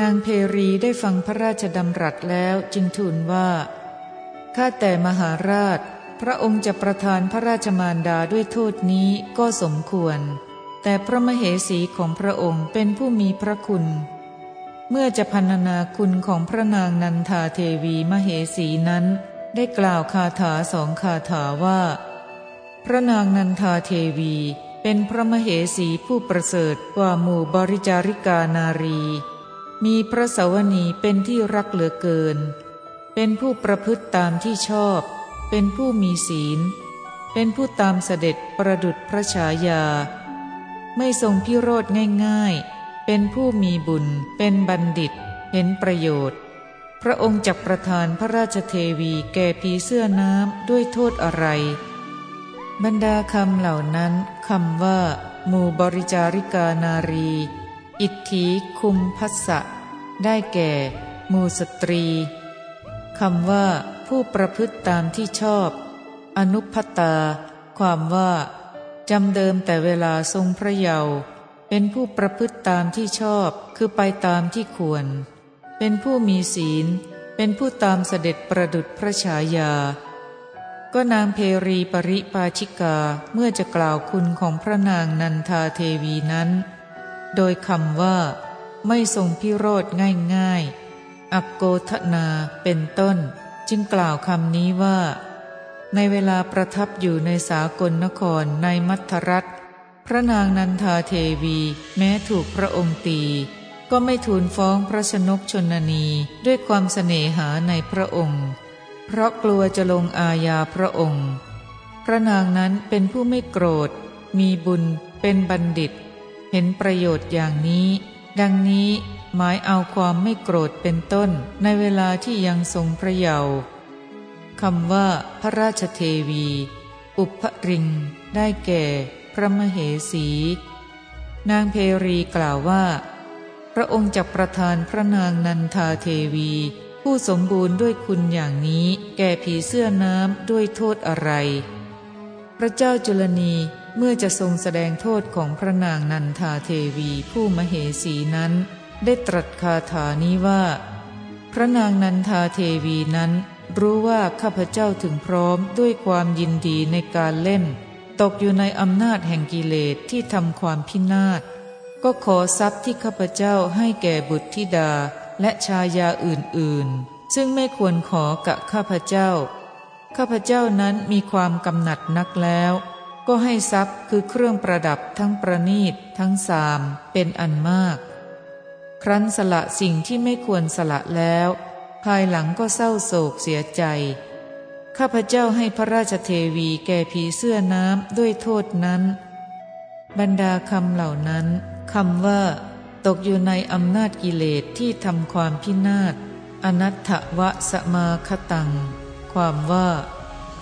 นางเพรีได้ฟังพระราชดำรัสแล้วจึงทูลว่า ข้าแต่มหาราช พระองค์จะประทานพระราชมารดาด้วยโทษนี้ก็สมควร แต่พระมเหสีของพระองค์เป็นผู้มีพระคุณ เมื่อจะพันนาคุณของพระนางนันทาเทวีมเหสีนั้น ได้กล่าวคาถาสองคาถาว่า พระนางนันทาเทวีเป็นพระมเหสีผู้ประเสริฐกว่าหมู่บริจาริกานารี มีพระสวนีเป็นที่รักเหลือเกิน เป็นผู้ประพฤติตามที่ชอบ เป็นผู้มีศีล เป็นผู้ตามเสด็จประดุษพระฉายา ไม่ทรงพิโรธง่ายๆ เป็นผู้มีบุญ เป็นบัณฑิต เห็นประโยชน์ พระองค์จักประทานพระราชเทวีแก่ผีเสื้อน้ำด้วยโทษอะไร บรรดาคำเหล่านั้นคำว่าหมู่บริจาริกานารี อิทธิคุมพัสสะ ได้แก่มูสตรีคำว่า ผู้ประพฤติตามที่ชอบ อนุพัตา ความว่าจำเดิมแต่เวลาทรงพระเยาว์เป็นผู้ประพฤติตามที่ชอบ คือไปตามที่ควร เป็นผู้มีศีล เป็นผู้ตามเสด็จประดุษพระฉายา ก็นางเพรีปริปาชิกาเมื่อจะกล่าวคุณของพระนางนันทาเทวีนั้น โดยคำว่า ไม่ทรงพิโรธง่ายๆ อักโกทนาเป็นต้น จึงกล่าวคำนี้ว่า ในเวลาประทับอยู่ในสากลนครในมัทรัฐ พระนางนันทาเทวีแม้ถูกพระองค์ตี ก็ไม่ทูลฟ้องพระชนกชนนีด้วยความเสน่หาในพระองค์ เพราะกลัวจะลงอาญาพระองค์ พระนางนั้นเป็นผู้ไม่โกรธ มีบุญเป็นบัณฑิต เห็นประโยชน์อย่างนี้ ดังนี้หมายเอาความไม่โกรธเป็นต้นในเวลาที่ยังทรงพระเยาว์คำว่า พระราชเทวี อุปริง ได้แก่ พระมเหสี นางเพรีกล่าวว่า พระองค์จักประทานพระนางนันทาเทวี ผู้สมบูรณ์ด้วยคุณอย่างนี้ แก่ผีเสื้อน้ำด้วยโทษอะไร พระเจ้าจุลนี เมื่อจะทรงแสดงโทษของพระนางนันทาเทวีผู้มเหสีนั้น ได้ตรัสคาถานี้ว่า พระนางนันทาเทวีนั้น รู้ว่าข้าพเจ้าถึงพร้อมด้วยความยินดีในการเล่น ตกอยู่ในอำนาจแห่งกิเลสที่ทำความพินาศก็ขอทรัพย์ที่ข้าพเจ้าให้แก่บุตรธิดาและชายาอื่นๆ ซึ่งไม่ควรขอกับข้าพเจ้า ข้าพเจ้านั้นมีความกำหนัดนักแล้ว ก็ให้ทรัพย์คือเครื่องประดับทั้งประนีตทั้งสามเป็นอันมาก ครั้นสละสิ่งที่ไม่ควรสละแล้ว ภายหลังก็เศร้าโศกเสียใจ ข้าพเจ้าให้พระราชเทวีแก่ผีเสื้อน้ำด้วยโทษนั้น บรรดาคำเหล่านั้นคำว่า ตกอยู่ในอำนาจกิเลสที่ทำความพินาศอนัตถวะสมาคตัง ความว่า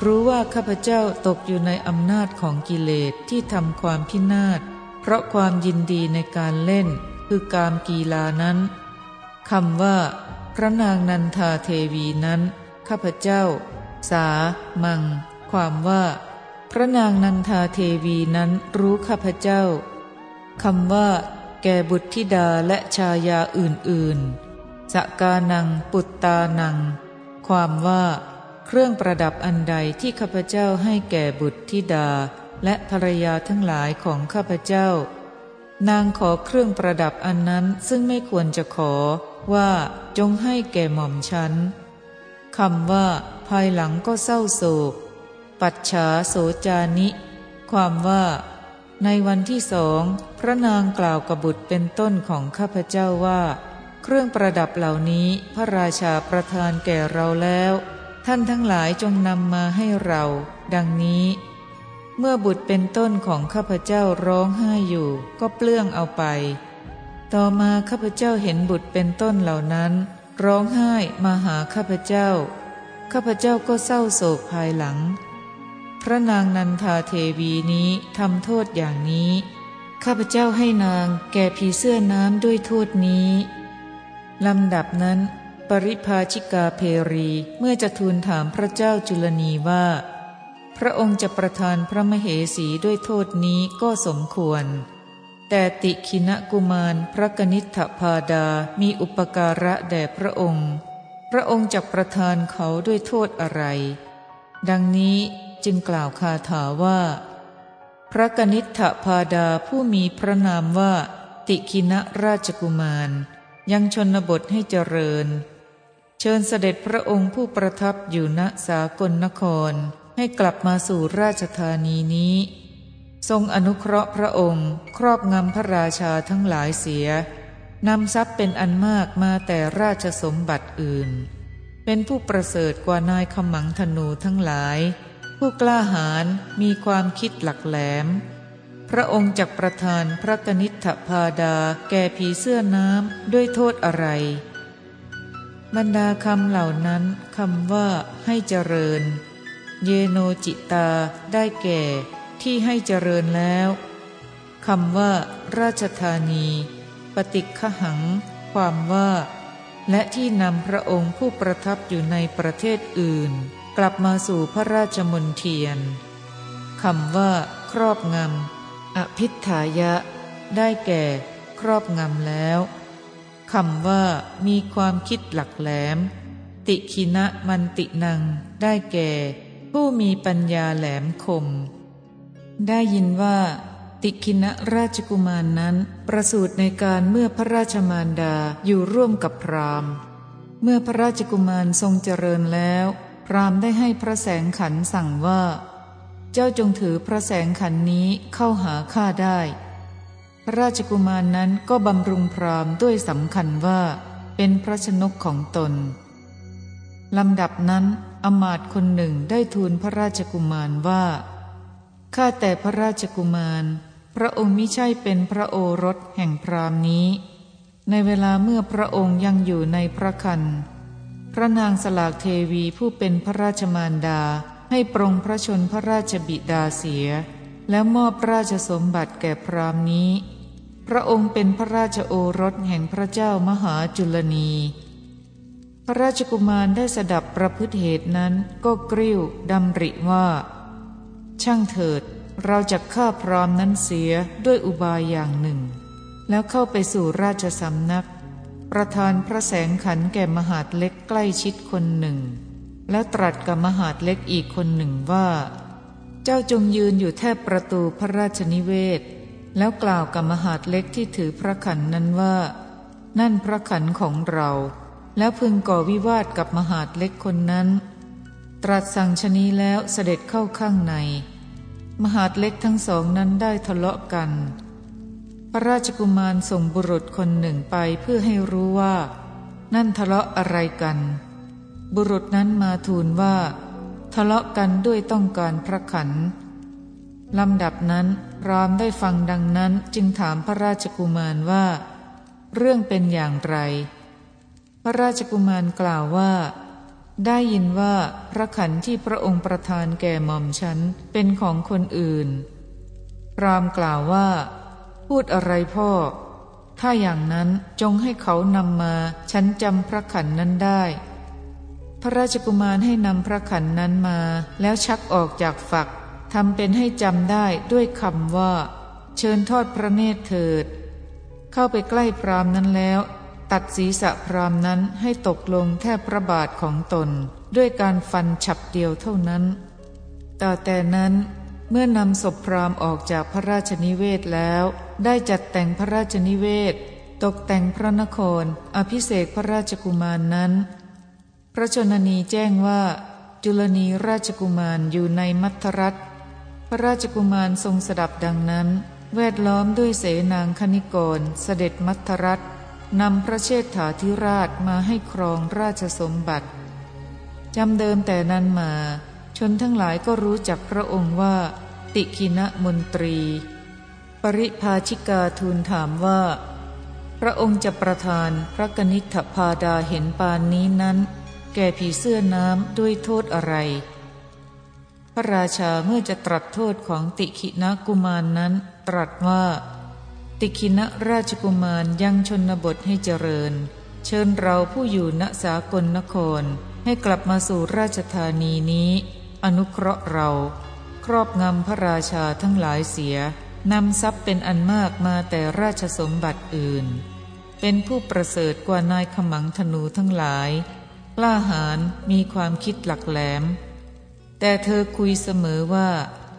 รู้ว่าข้าพเจ้าตกอยู่ในอำนาจของกิเลสที่ทำความพินาศ เพราะความยินดีในการเล่น คือการกีฬานั้นคำว่า พระนางนันทาเทวีนั้น ข้าพเจ้า สา มัง ความว่า พระนางนันทาเทวีนั้นรู้ข้าพเจ้าคำว่า แก่บุตรธิดาและชายาอื่นๆสกานังปุตตานัง ความว่า เครื่องประดับอันใดที่ข้าพเจ้าให้แก่บุตรธิดาและภรรยาทั้งหลายของข้าพเจ้า นางขอเครื่องประดับอันนั้นซึ่งไม่ควรจะขอว่าจงให้แก่หม่อมฉันคำว่า ภายหลังก็เศร้าโศก ปัจฉาโสจานิ ความว่า ในวันที่สองพระนางกล่าวกับบุตรเป็นต้นของข้าพเจ้าว่า เครื่องประดับเหล่านี้พระราชาประทานแก่เราแล้ว ท่านทั้งหลายจงนำมาให้เรา ดังนี้ เมื่อบุตรเป็นต้นของข้าพเจ้าร้องไห้อยู่ ก็เปลื้องเอาไป ต่อมาข้าพเจ้าเห็นบุตรเป็นต้นเหล่านั้น ร้องไห้มาหาข้าพเจ้า ข้าพเจ้าก็เศร้าโศกภายหลัง พระนางนันทาเทวีนี้ทำโทษอย่างนี้ ข้าพเจ้าให้นางแก่ผีเสื้อน้ำด้วยโทษนี้ลำดับนั้น ปริภาชิกาเพรีเมื่อจะทูลถามพระเจ้าจุลนีว่า พระองค์จะประทานพระมเหสีด้วยโทษนี้ก็สมควร แต่ติคินกุมารพระกนิษฐพาดามีอุปการะแด่พระองค์ พระองค์จักประทานเขาด้วยโทษอะไร ดังนี้จึงกล่าวคาถาว่า พระกนิษฐพาดาผู้มีพระนามว่า ติคินราชกุมารยังชนบทให้เจริญ เชิญเสด็จพระองค์ผู้ประทับอยู่ณสากลนครให้กลับมาสู่ราชธานีนี้ ทรงอนุเคราะห์พระองค์ ครอบงำพระราชาทั้งหลายเสียนำทรัพย์เป็นอันมากมาแต่ราชสมบัติอื่น เป็นผู้ประเสริฐกว่านายขมังธนูทั้งหลาย ผู้กล้าหาญมีความคิดหลักแหลม พระองค์จักประทานพระกนิษฐพาดาแก่ผีเสื้อน้ำด้วยโทษอะไร บรรดาคำเหล่านั้นคำว่าให้เจริญ เยโนจิตาได้แก่ที่ให้เจริญแล้วคำว่า ราชธานี ปฏิคหัง ความว่า และที่นำพระองค์ผู้ประทับอยู่ในประเทศอื่น กลับมาสู่พระราชมนเทียนคำว่า ครอบงำอภิธายะ ได้แก่ ครอบงำแล้ว คำว่ามีความคิดหลักแหลม ติคินะมันตินัง ได้แก่ ผู้มีปัญญาแหลมคม ได้ยินว่า ติคินะราชกุมารนนั้น ประสูติในการเมื่อพระราชมารดาอยู่ร่วมกับพราหมณ์ เมื่อพระราชกุมารทรงเจริญแล้ว พราหมณ์ได้ให้พระแสงขันสั่งว่า เจ้าจงถือพระแสงขันนี้เข้าหาข้าได้ พระราชกุมารนนั้นก็บำรุงพรามด้วยสำคัญว่าเป็นพระชนกของตนลำดับนั้นอมาตคนหนึ่งได้ทูลพระราชกุมารว่า ข้าแต่พระราชกุมาร พระองค์มิใช่เป็นพระโอรสแห่งพรามนี้ ในเวลาเมื่อพระองค์ยังอยู่ในพระคัน พระนางสลากเทวีผู้เป็นพระราชมารดาให้ปรงพระชนพระราชบิดาเสีย แล้วมอบราชสมบัติแก่พรามนี้ พระองค์เป็นพระราชโอรสแห่งพระเจ้ามหาจุลนี พระราชกุมารได้สดับประพฤติเหตุนั้นก็กริ้วดำริว่า ช่างเถิด เราจะฆ่าพรอมนั้นเสียด้วยอุบายอย่างหนึ่ง แล้วเข้าไปสู่ราชสำนัก ประธานพระแสงขันแก่มหาดเล็กใกล้ชิดคนหนึ่ง แล้วตรัสกับมหาดเล็กอีกคนหนึ่งว่า จ้าจงยืนอยู่แทบประตูพระราชนิเวศ แล้วกล่าวกับมหาดเล็กที่ถือพระขันนั้นว่า นั่นพระขันของเรา แล้วพึงก่อวิวาทกับมหาดเล็กคนนั้น ตรัสสั่งชนีแล้วเสด็จเข้าข้างใน มหาดเล็กทั้งสองนั้นได้ทะเลาะกัน พระราชกุมารส่งบุรุษคนหนึ่งไปเพื่อให้รู้ว่า นั่นทะเลาะอะไรกัน บุรุษนั้นมาทูลว่า ทะเลาะกันด้วยต้องการพระขันลำดับนั้นรามได้ฟังดังนั้นจึงถามพระราชกุมารว่า เรื่องเป็นอย่างไร พระราชกุมารกล่าวว่า ได้ยินว่าพระขันที่พระองค์ประทานแก่หม่อมฉันเป็นของคนอื่น พรามกล่าวว่า พูดอะไรพ่อ ถ้าอย่างนั้นจงให้เขานำมา ฉันจำพระขันนั้นได้ พระราชกุมารให้นำพระขันนั้นมา แล้วชักออกจากฝักทำเป็นให้จำได้ด้วยคำว่า เชิญทอดพระเนตรเถิด เข้าไปใกล้พรามนั้นแล้ว ตัดศีรษะพรามนั้นให้ตกลงแทบพระบาทของตน ด้วยการฟันฉับเดียวเท่านั้น ต่อแต่นั้นเมื่อนำศพพรามออกจากพระราชนิเวศแล้ว ได้จัดแต่งพระราชนิเวศ ตกแต่งพระนคร อภิเษกพระราชกุมารนนั้น พระชนนีแจ้งว่า จุลนีราชกุมารอยู่ในมัทรัฐพระราชกุมารทรงสดับดังนั้น แวดล้อมด้วยเสนางคณิกรเสด็จมัทรัฐนำพระเชษฐาธิราชมาให้ครองราชสมบัติจำเดิมแต่นั้นมา ชนทั้งหลายก็รู้จักพระองค์ว่า ติคินะมนตรี ปริภาชิกาทูลถามว่า พระองค์จะประทานพระกนิษฐพาดาเห็นปานนี้นั้น แก่ผีเสื้อน้ำด้วยโทษอะไร พระราชาเมื่อจะตรัสโทษของติขินะกุมารนนั้น ตรัสว่า ติคินราชกุมารยังชนบทให้เจริญ เชิญเราผู้อยู่ณสากลนคร ให้กลับมาสู่ราชธานีนี้ อนุเคราะห์เรา ครอบงำพระราชาทั้งหลายเสียนำทรัพย์เป็นอันมากมาแต่ราชสมบัติอื่น เป็นผู้ประเสริฐกว่านายขมังธนูทั้งหลาย กล้าหาญมีความคิดหลักแหลม แต่เธอคุยเสมอว่า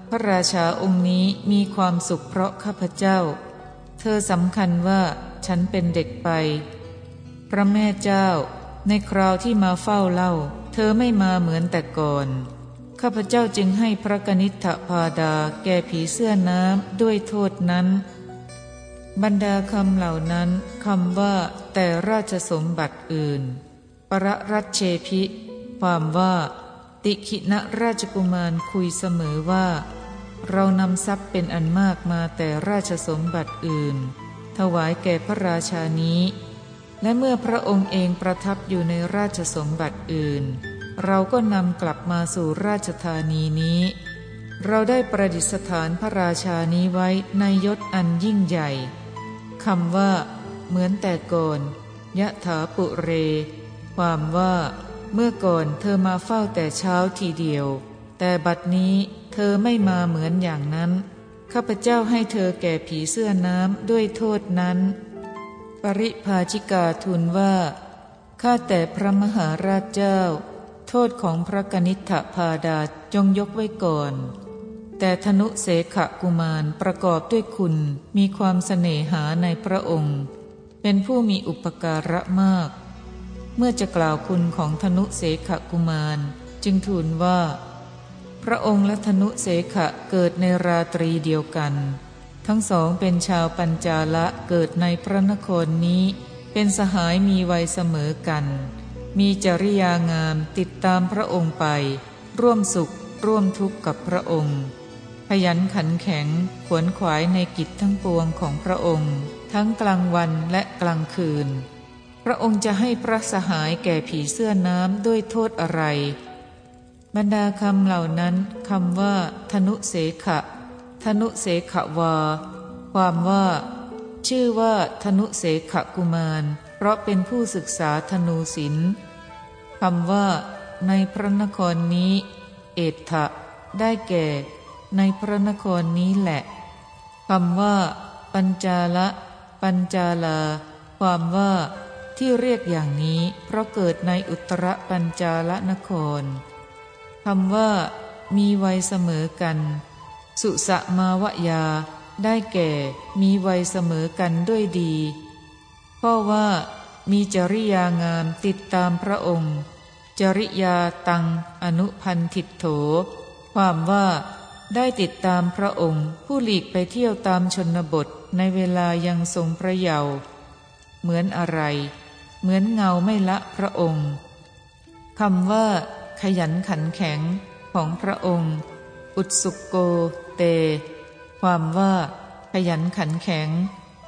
พระราชาองค์นี้มีความสุขเพราะข้าพเจ้า เธอสำคัญว่าฉันเป็นเด็กไป พระแม่เจ้า ในคราวที่มาเฝ้าเล่า เธอไม่มาเหมือนแต่ก่อน ข้าพเจ้าจึงให้พระกนิษฐพาดาแก่ผีเสื้อน้ำด้วยโทษนั้นบรรดาคำเหล่านั้นคำว่าแต่ราชสมบัติอื่น ประรัชเชพิ ความว่า ติขิณราชกุมารคุยเสมอว่า เรานำทรัพย์เป็นอันมากมาแต่ราชสมบัติอื่น ถวายแก่พระราชานี้ และเมื่อพระองค์เองประทับอยู่ในราชสมบัติอื่น เราก็นำกลับมาสู่ราชธานีนี้ เราได้ประดิษฐานพระราชานี้ไว้ในยศอันยิ่งใหญ่คำว่า เหมือนแต่ก่อนยะถาปุเร ความว่าเมื่อก่อนเธอมาเฝ้าแต่เช้าทีเดียว แต่บัดนี้เธอไม่มาเหมือนอย่างนั้น ข้าพเจ้าให้เธอแก่ผีเสื้อน้ำด้วยโทษนั้น ปริภาชิกาทูลว่า ข้าแต่พระมหาราชเจ้า โทษของพระกนิษฐพาดาจงยกไว้ก่อน แต่ธนุเสขกุมารประกอบด้วยคุณมีความเสน่หาในพระองค์ เป็นผู้มีอุปการะมาก เมื่อจะกล่าวคุณของธนุเสขกุมาร จึงทูลว่า พระองค์และธนุเสขะเกิดในราตรีเดียวกัน ทั้งสองเป็นชาวปัญจาละเกิดในพระนครนี้ เป็นสหายมีวัยเสมอกัน มีจริยางามติดตามพระองค์ไป ร่วมสุขร่วมทุกข์กับพระองค์ขยันขันแข็งขวนขวายในกิจทั้งปวงของพระองค์ ทั้งกลางวันและกลางคืน พระองค์จะให้พระสหายแก่ผีเสื้อน้ำด้วยโทษอะไร บรรดาคำเหล่านั้นคำว่า ธนุเสขะ ธนุเสขวา ความว่า ชื่อว่าธนุเสขกุมาร เพราะเป็นผู้ศึกษาธนูศิลป์คำว่า ในพระนครนี้ เอถะได้แก่ ในพระนครนี้แหละคำว่า ปัญจาละ ปัญจาลา ความว่า ที่เรียกอย่างนี้เพราะเกิดในอุตรปัญจาละนครคำว่า มีวัยเสมอกัน สุสมาวะยา ได้แก่มีวัยเสมอกันด้วยดีเพ่อว่า มีจริยางามติดตามพระองค์ จริยาตังอนุพันธิโถ ความว่าได้ติดตามพระองค์ ผู้หลีกไปเที่ยวตามชนบทในเวลายังทรงพระเยาว์เหมือนอะไร เหมือนเงาไม่ละพระองค์คำว่า ขยันขันแข็งของพระองค์ อุสุโกเต ความว่า ขยันขันแข็ง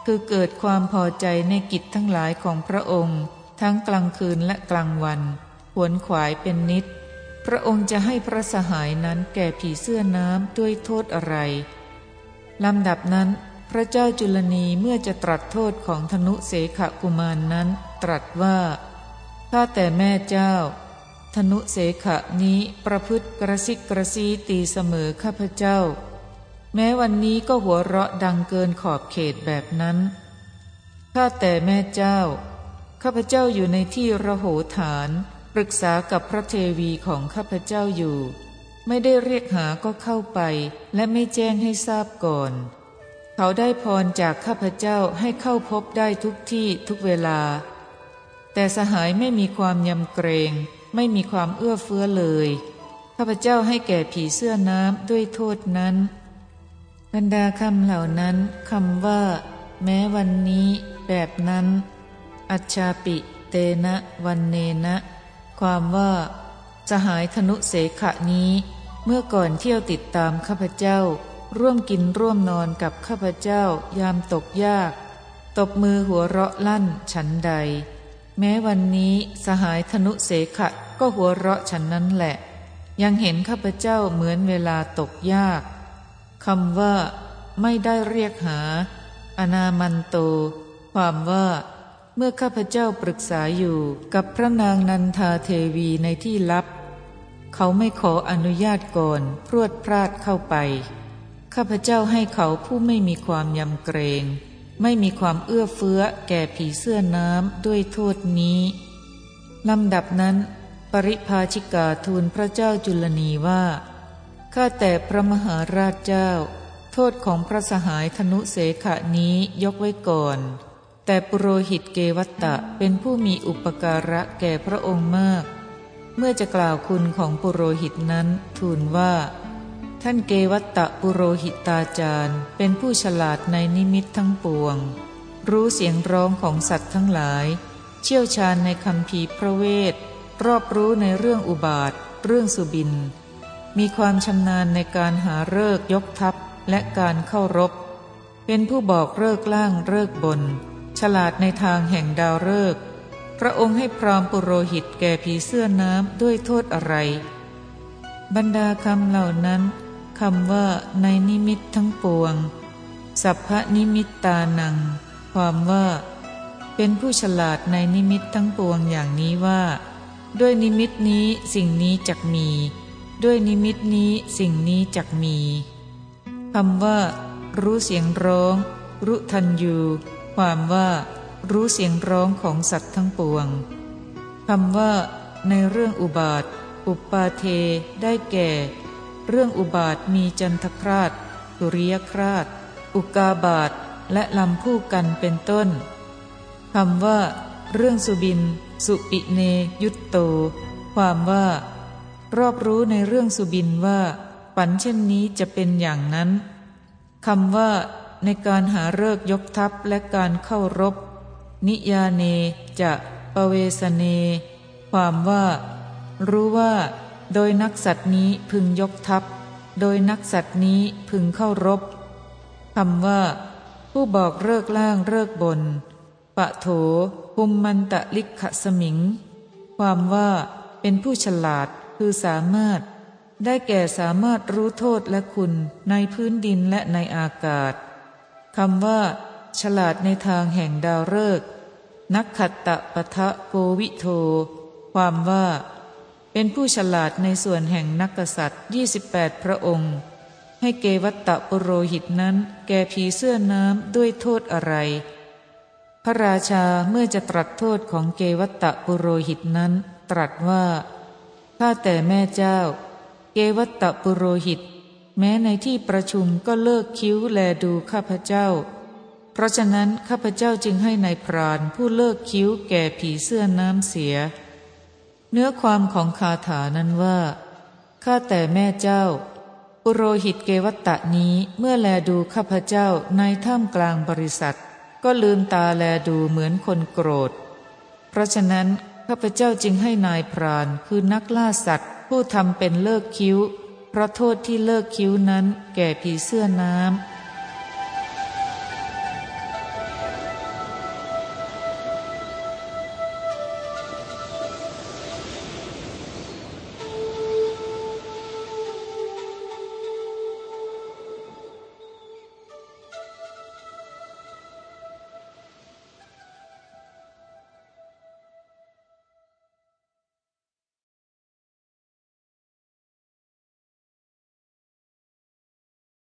คือเกิดความพอใจในกิจทั้งหลายของพระองค์ ทั้งกลางคืนและกลางวันขวนขวายเป็นนิด พระองค์จะให้พระสหายนั้นแก่ผีเสื้อน้ำด้วยโทษอะไรลำดับนั้น พระเจ้าจุลนีเมื่อจะตรัสโทษของธนุเสขกุมารนนั้น ตรัสว่าข้าแต่แม่เจ้า ธนุเสขนี้ประพฤติกระซิกกระซีตีเสมอข้าพเจ้า แม้วันนี้ก็หัวเราะดังเกินขอบเขตแบบนั้นข้าแต่แม่เจ้า ข้าพเจ้าอยู่ในที่ระโหฐาน ปรึกษากับพระเทวีของข้าพเจ้าอยู่ ไม่ได้เรียกหาก็เข้าไป และไม่แจ้งให้ทราบก่อนเขาได้พรจากข้าพเจ้าให้เข้าพบได้ทุกที่ทุกเวลา แต่สหายไม่มีความยำเกรง ไม่มีความเอื้อเฟื้อเลย ข้าพเจ้าให้แก่ผีเสื้อน้ำด้วยโทษนั้น บรรดาคำเหล่านั้นคำว่า แม้วันนี้ แบบนั้น อัจฉาปิ เตนะวันเนนะ ความว่า สหายธนุเสขะนี้ เมื่อก่อนเที่ยวติดตามข้าพเจ้า ร่วมกินร่วมนอนกับข้าพเจ้า ยามตกยาก ตบมือหัวเราะลั่นฉันใด แม้วันนี้สหายธนุเสขะก็หัวเราะฉันนั้นแหละ ยังเห็นข้าพเจ้าเหมือนเวลาตกยากคำว่า ไม่ได้เรียกหา อนามันโต ความว่า เมื่อข้าพเจ้าปรึกษาอยู่กับพระนางนันทาเทวีในที่ลับ เขาไม่ขออนุญาตก่อนพรวดพลาดเข้าไป ข้าพเจ้าให้เขาผู้ไม่มีความยำเกรง ไม่มีความเอื้อเฟื้อแก่ผีเสื้อน้ำด้วยโทษนี้ลำดับนั้น ปริภาชิกาทูลพระเจ้าจุลนีว่าข้าแต่พระมหาราชเจ้า โทษของพระสหายธนุเสขะนี้ยกไว้ก่อน แต่ปุโรหิตเกวัตตะเป็นผู้มีอุปการะแก่พระองค์มาก เมื่อจะกล่าวคุณของปุโรหิตนั้นทูลว่า ท่านเกวัตตะปุโรหิตาจารย์ เป็นผู้ฉลาดในนิมิตทั้งปวง รู้เสียงร้องของสัตว์ทั้งหลาย เชี่ยวชาญในคำพีพระเวท รอบรู้ในเรื่องอุบาท เรื่องสุบิน มีความชำนาญในการหาเลิกยกทัพและการเข้ารบ เป็นผู้บอกเลิกล่างเลิกบน ฉลาดในทางแห่งดาวเลิก พระองค์ให้พราหมณ์ปุโรหิตแก่ผีเสื้อน้ำด้วยโทษอะไร บรรดาคำเหล่านั้คำว่าในนิมิตทั้งปวง สัพพนิมิตตานัง ความว่า เป็นผู้ฉลาดในนิมิตทั้งปวงอย่างนี้ว่า ด้วยนิมิตนี้สิ่งนี้จักมี ด้วยนิมิตนี้สิ่งนี้จักมีคำว่า รู้เสียงร้อง รุทันยูความว่า รู้เสียงร้องของสัตว์ทั้งปวงคำว่า ในเรื่องอุบาท อุปปาเท ได้แก่ เรื่องอุบาทมีจันทคราชสุริยคราช อุกาบาทและลำผู้กันเป็นต้นคำว่า เรื่องสุบิน สุปิเนยุตโต ความว่า รอบรู้ในเรื่องสุบินว่าฝันเช่นนี้จะเป็นอย่างนั้นคำว่า ในการหาเลิกยกทัพและการเข้ารบ นิยาเนจะปเวสเน ความว่า รู้ว่า โดยนักสัตว์นี้พึงยกทัพ โดยนักสัตว์นี้พึงเข้ารบคำว่า ผู้บอกเลิกล่างเลิกบน ปะโถหุมมันตะลิกขสมิง ความว่าเป็นผู้ฉลาดคือสามารถ ได้แก่สามารถรู้โทษและคุณในพื้นดินและในอากาศคำว่า ฉลาดในทางแห่งดาวฤกษ์นักขัตตะปะทะโกวิโท ความว่า เป็นผู้ฉลาดในส่วนแห่งนักษัตริย์ 28 พระองค์ ให้เกวัตตะปุโรหิตนั้น แก่ผีเสื้อน้ำด้วยโทษอะไร พระราชาเมื่อจะตรัสโทษของเกวัตตะปุโรหิตนั้น ตรัสว่าข้าแต่แม่เจ้า เกวัตตะปุโรหิต แม้ในที่ประชุมก็เลิกคิ้วแลดูข้าพเจ้า เพราะฉะนั้นข้าพเจ้าจึงให้ในายพรานผู้เลิกคิ้วแก่ผีเสื้อน้ำเสีย เนื้อความของคาถานั้นว่า ข้าแต่แม่เจ้า ปุโรหิตเกวัตตะนี้เมื่อแลดูข้าพเจ้าในถ้ำกลางบริษัท ก็ลืมตาแลดูเหมือนคนโกรธ เพราะฉะนั้นข้าพเจ้าจึงให้นายพรานคือนักล่าสัตว์ ผู้ทำเป็นเลิกคิ้ว เพราะโทษที่เลิกคิ้วนั้นแก่ผีเสื้อน้ำ